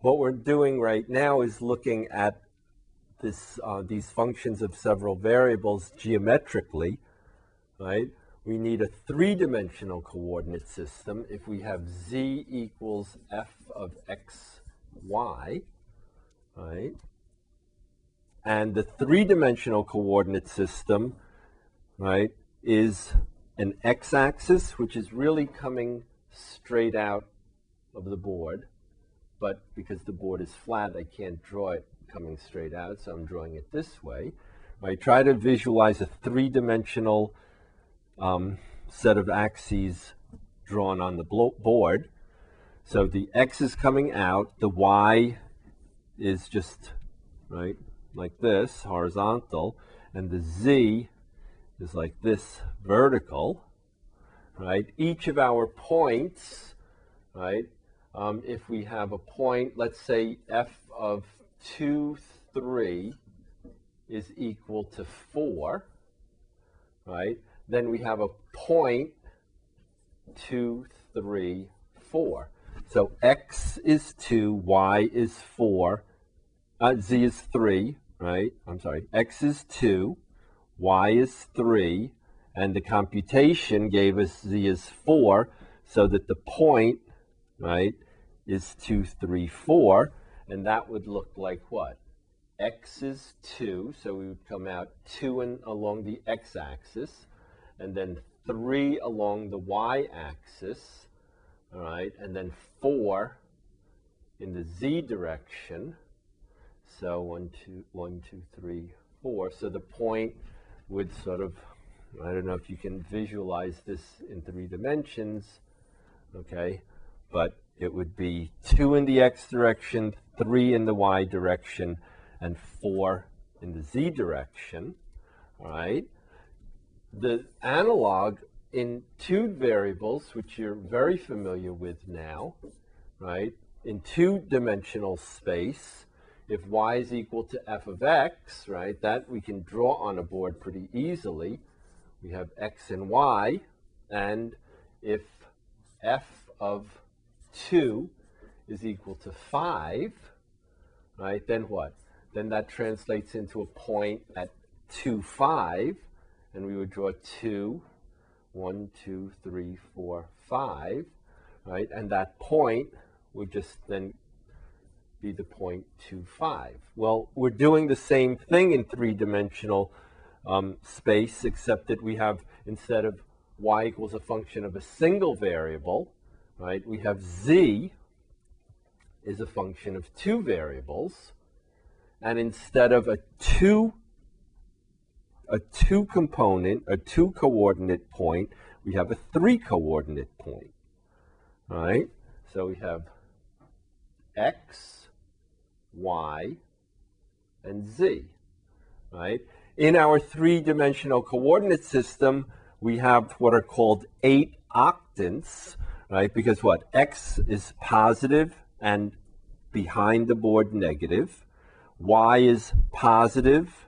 what we're doing right now is looking at this, uh, these functions of several variables geometrically, right? We need a three-dimensional coordinate system if we have z equals f of x, y, right? And the three-dimensional coordinate system, right, is an x-axis, which is really coming straight out of the board. But because the board is flat, I can't draw it coming straight out, so I'm drawing it this way. I try to visualize a three-dimensional um, set of axes drawn on the board. So the x is coming out, the y is just, right, like this, horizontal, and the z is like this, vertical, right? Each of our points, right, um, if we have a point, let's say f of 2, 3 is equal to 4, right? Then we have a point, 2, 3, 4. So x is 2, y is 4, uh, z is 3, right? I'm sorry, x is 2, y is 3, and the computation gave us z is 4, so that the point, right, is 2, 3, 4, and that would look like what? x is 2, so we would come out 2 in, along the x-axis, and then 3 along the y-axis, all right, and then 4 in the z direction. So 1, 2, 1, 2, 3, 4. So the point would sort of, I don't know if you can visualize this in three dimensions, okay, but it would be 2 in the x direction, 3 in the y direction, and 4 in the z direction, right? The analog in two variables, which you're very familiar with now, right, in two-dimensional space, if y is equal to f of x, right, that we can draw on a board pretty easily. We have x and y, and if f of 2 is equal to 5, right, then what? Then that translates into a point at 2, 5, and we would draw 2, 1, 2, 3, 4, 5, right? And that point would just then be the 0.25. Well, we're doing the same thing in three-dimensional um, space, except that we have, instead of y equals a function of a single variable, right, we have z is a function of two variables, and instead of a two a two component, a two coordinate point, we have a three coordinate point. All right? So we have x, y, and z, right? In our three-dimensional coordinate system, we have what are called eight octants, right? Because what? X is positive and behind the board negative. Y is positive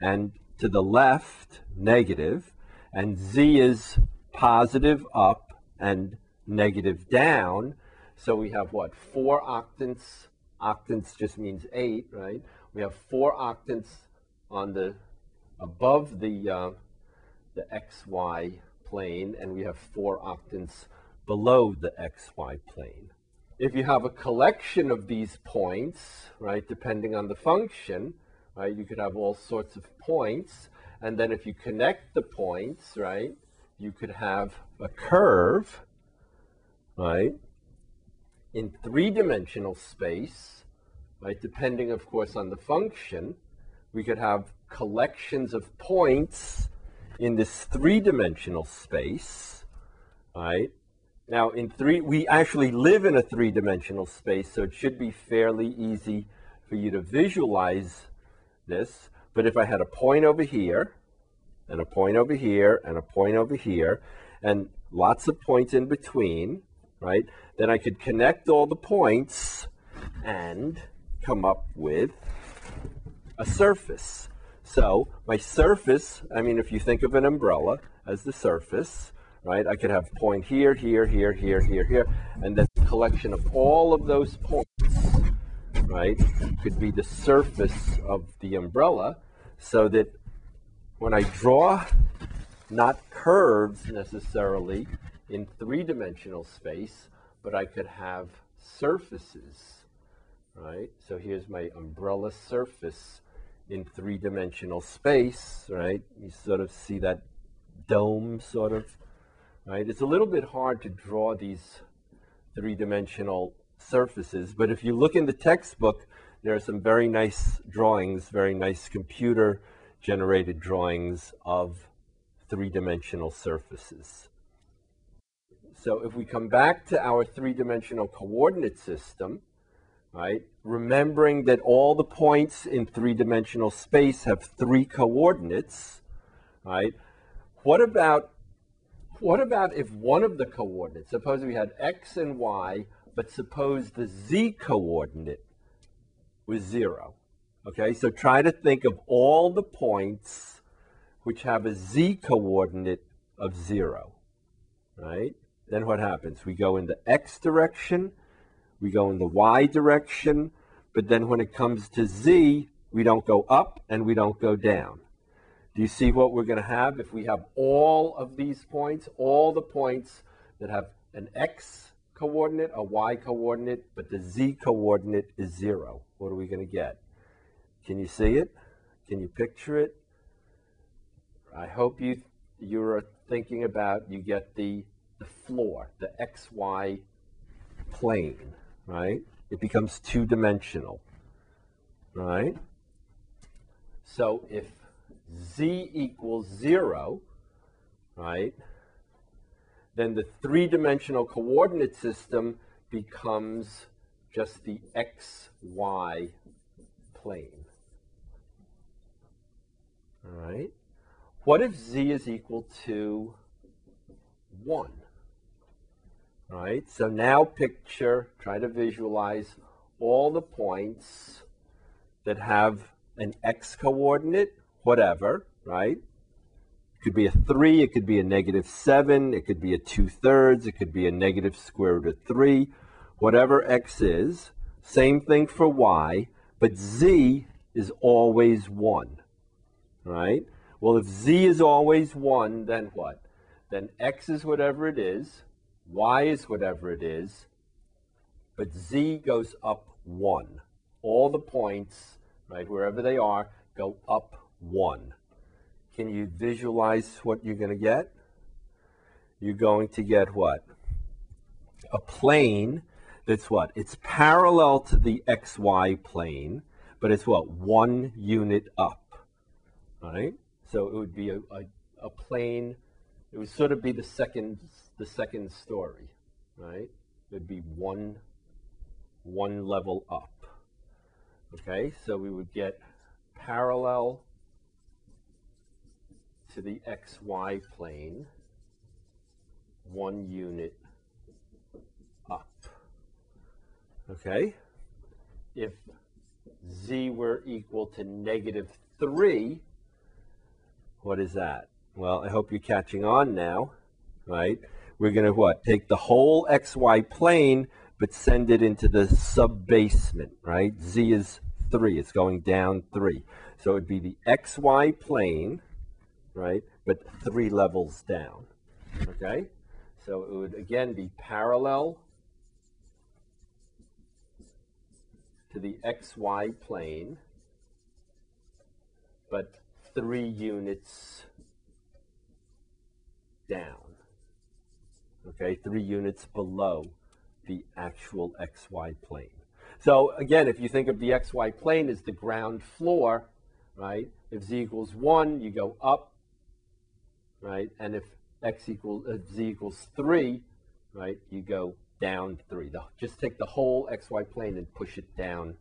and to the left negative. And Z is positive up and negative down. So we have what? Four octants octants just means eight, right? We have four octants on the above the uh, the xy plane, and we have four octants below the xy plane. If you have a collection of these points, right, depending on the function, right, you could have all sorts of points, and then if you connect the points, right, you could have a curve, right, in three-dimensional space, right? Depending, of course, on the function, we could have collections of points in this three-dimensional space, right? Now, in three, we actually live in a three-dimensional space, so it should be fairly easy for you to visualize this. But if I had a point over here, and a point over here, and a point over here, and lots of points in between, right? Then I could connect all the points and come up with a surface. So my surface, I mean, if you think of an umbrella as the surface, right, I could have point here, here, here, here, here, here, and then collection of all of those points, right, could be the surface of the umbrella so that when I draw not curves necessarily in three-dimensional space, but I could have surfaces, right? So here's my umbrella surface in three-dimensional space, right? You sort of see that dome sort of, right? It's a little bit hard to draw these three-dimensional surfaces, but if you look in the textbook, there are some very nice drawings, very nice computer generated drawings of three-dimensional surfaces. So if we come back to our three-dimensional coordinate system, right, remembering that all the points in three-dimensional space have three coordinates, right, what about what about if one of the coordinates, suppose we had x and y, but suppose the z coordinate was zero. Okay, so try to think of all the points which have a z coordinate of zero, right? Then what happens? We go in the x direction, we go in the y direction, but then when it comes to z, we don't go up and we don't go down. Do you see what we're going to have if we have all of these points, all the points that have an x coordinate, a y coordinate, but the z coordinate is zero? What are we going to get? Can you see it? Can you picture it? I hope you you're thinking about you get the the floor, the xy plane, right? It becomes two-dimensional, right? So if z equals zero, right, then the three-dimensional coordinate system becomes just the xy plane. All right. What if z is equal to 1? All right, so now picture, try to visualize all the points that have an x coordinate, whatever, right? It could be a 3, it could be a negative 7, it could be a 2 thirds, it could be a negative square root of 3, whatever x is. Same thing for y, but z is always 1, right? Well, if z is always 1, then what? Then x is whatever it is, y is whatever it is, but z goes up 1. All the points, right, wherever they are, go up 1. Can you visualize what you're going to get? You're going to get what? A plane that's what? It's parallel to the xy plane, but it's what? One unit up, right? So it would be a, a, a plane. It would sort of be the second the second story, right? It would be one one level up. Okay, so we would get parallel to the xy plane, one unit up. Okay, if z were equal to negative 3, what is that? Well, I hope you're catching on now, right? We're going to what? Take the whole xy plane, but send it into the subbasement, right? Z is 3. It's going down 3. So it would be the xy plane, right, but 3 levels down, okay? So it would, again, be parallel to the xy plane, but three units down. Okay, three units below the actual xy plane. So again, if you think of the xy plane as the ground floor, right? If z equals 1, you go up, right? And if x equals uh, z equals 3, right, you go down 3. The, just take the whole xy plane and push it down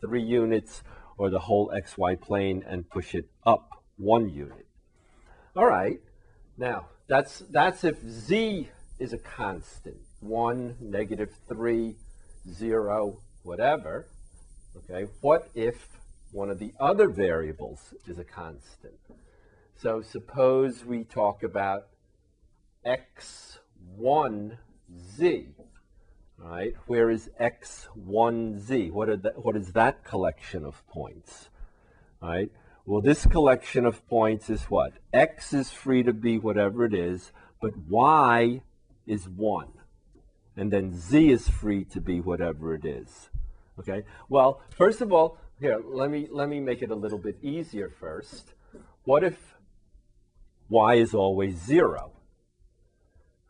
3 units, or the whole xy plane and push it up one unit. All right, now that's, that's if z is a constant, 1, negative 3, 0, whatever. Okay, what if one of the other variables is a constant? So suppose we talk about x1z. All right, where is x1z? What, what is that collection of points? Right, well, this collection of points is what? x is free to be whatever it is, but y is 1. And then z is free to be whatever it is. Okay, well, first of all, here, let me, let me make it a little bit easier first. What if y is always 0?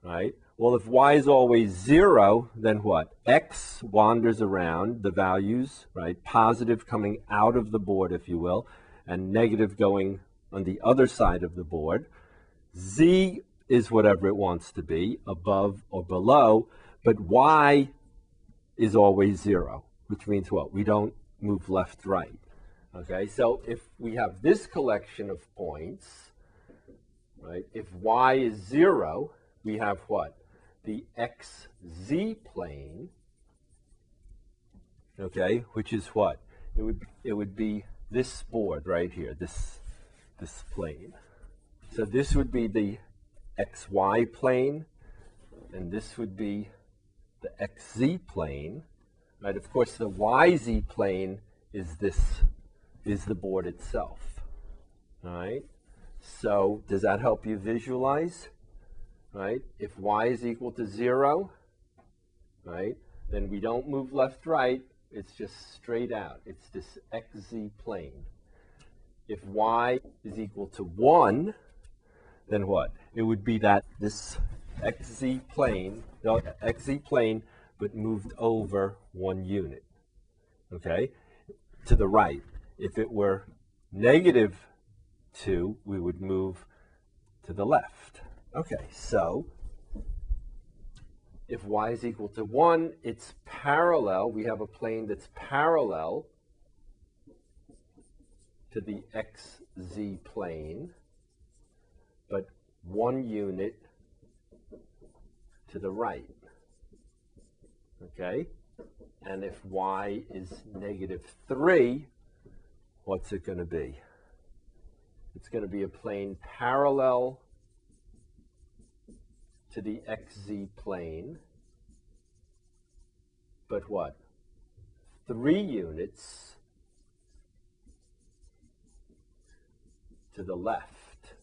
Right? Well, if y is always 0, then what? x wanders around the values, right? Positive coming out of the board, if you will, and negative going on the other side of the board. z is whatever it wants to be, above or below, but y is always 0, which means what? We don't move left, right. Okay, so if we have this collection of points, right, if y is 0, we have what? The xz plane, okay, which is what? It would, it would be this board right here, this, this plane. So this would be the xy plane, and this would be the xz plane. Right? Of course, the YZ plane is this is the board itself. All right. So does that help you visualize? Right. If y is equal to zero, right, then we don't move left right. It's just straight out. It's this xz plane. If y is equal to one, then what? It would be that this xz plane, the xz plane but moved over one unit. Okay? To the right. If it were negative 2, we would move to the left. Okay, so if y is equal to 1, it's parallel. We have a plane that's parallel to the xz plane, but one unit to the right. Okay? And if y is negative 3, what's it going to be? It's going to be a plane parallel to the xz plane, but what? 3 units to the left.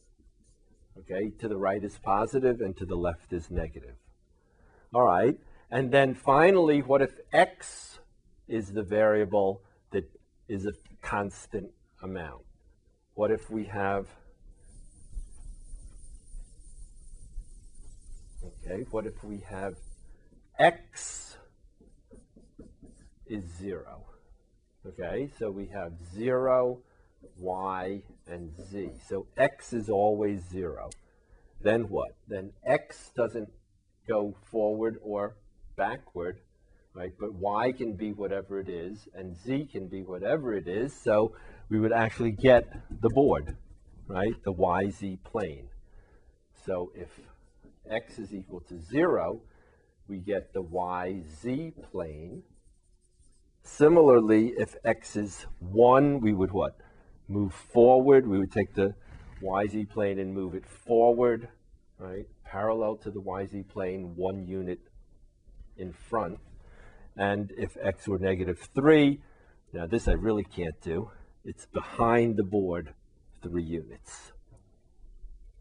Okay, to the right is positive and to the left is negative. All right. And then finally, what if x is the variable that is a constant amount? What if we have, okay, what if we have x is 0? Okay, so we have 0, y, and z. So x is always 0. Then what? Then x doesn't go forward or backward, right? But y can be whatever it is, and z can be whatever it is. So we would actually get the board, right? The yz plane. So if x is equal to 0, we get the yz plane. Similarly, if x is 1, we would what? Move forward. We would take the yz plane and move it forward, right? Parallel to the yz plane, one unit in front. And if x were negative 3, now this I really can't do, it's behind the board 3 units.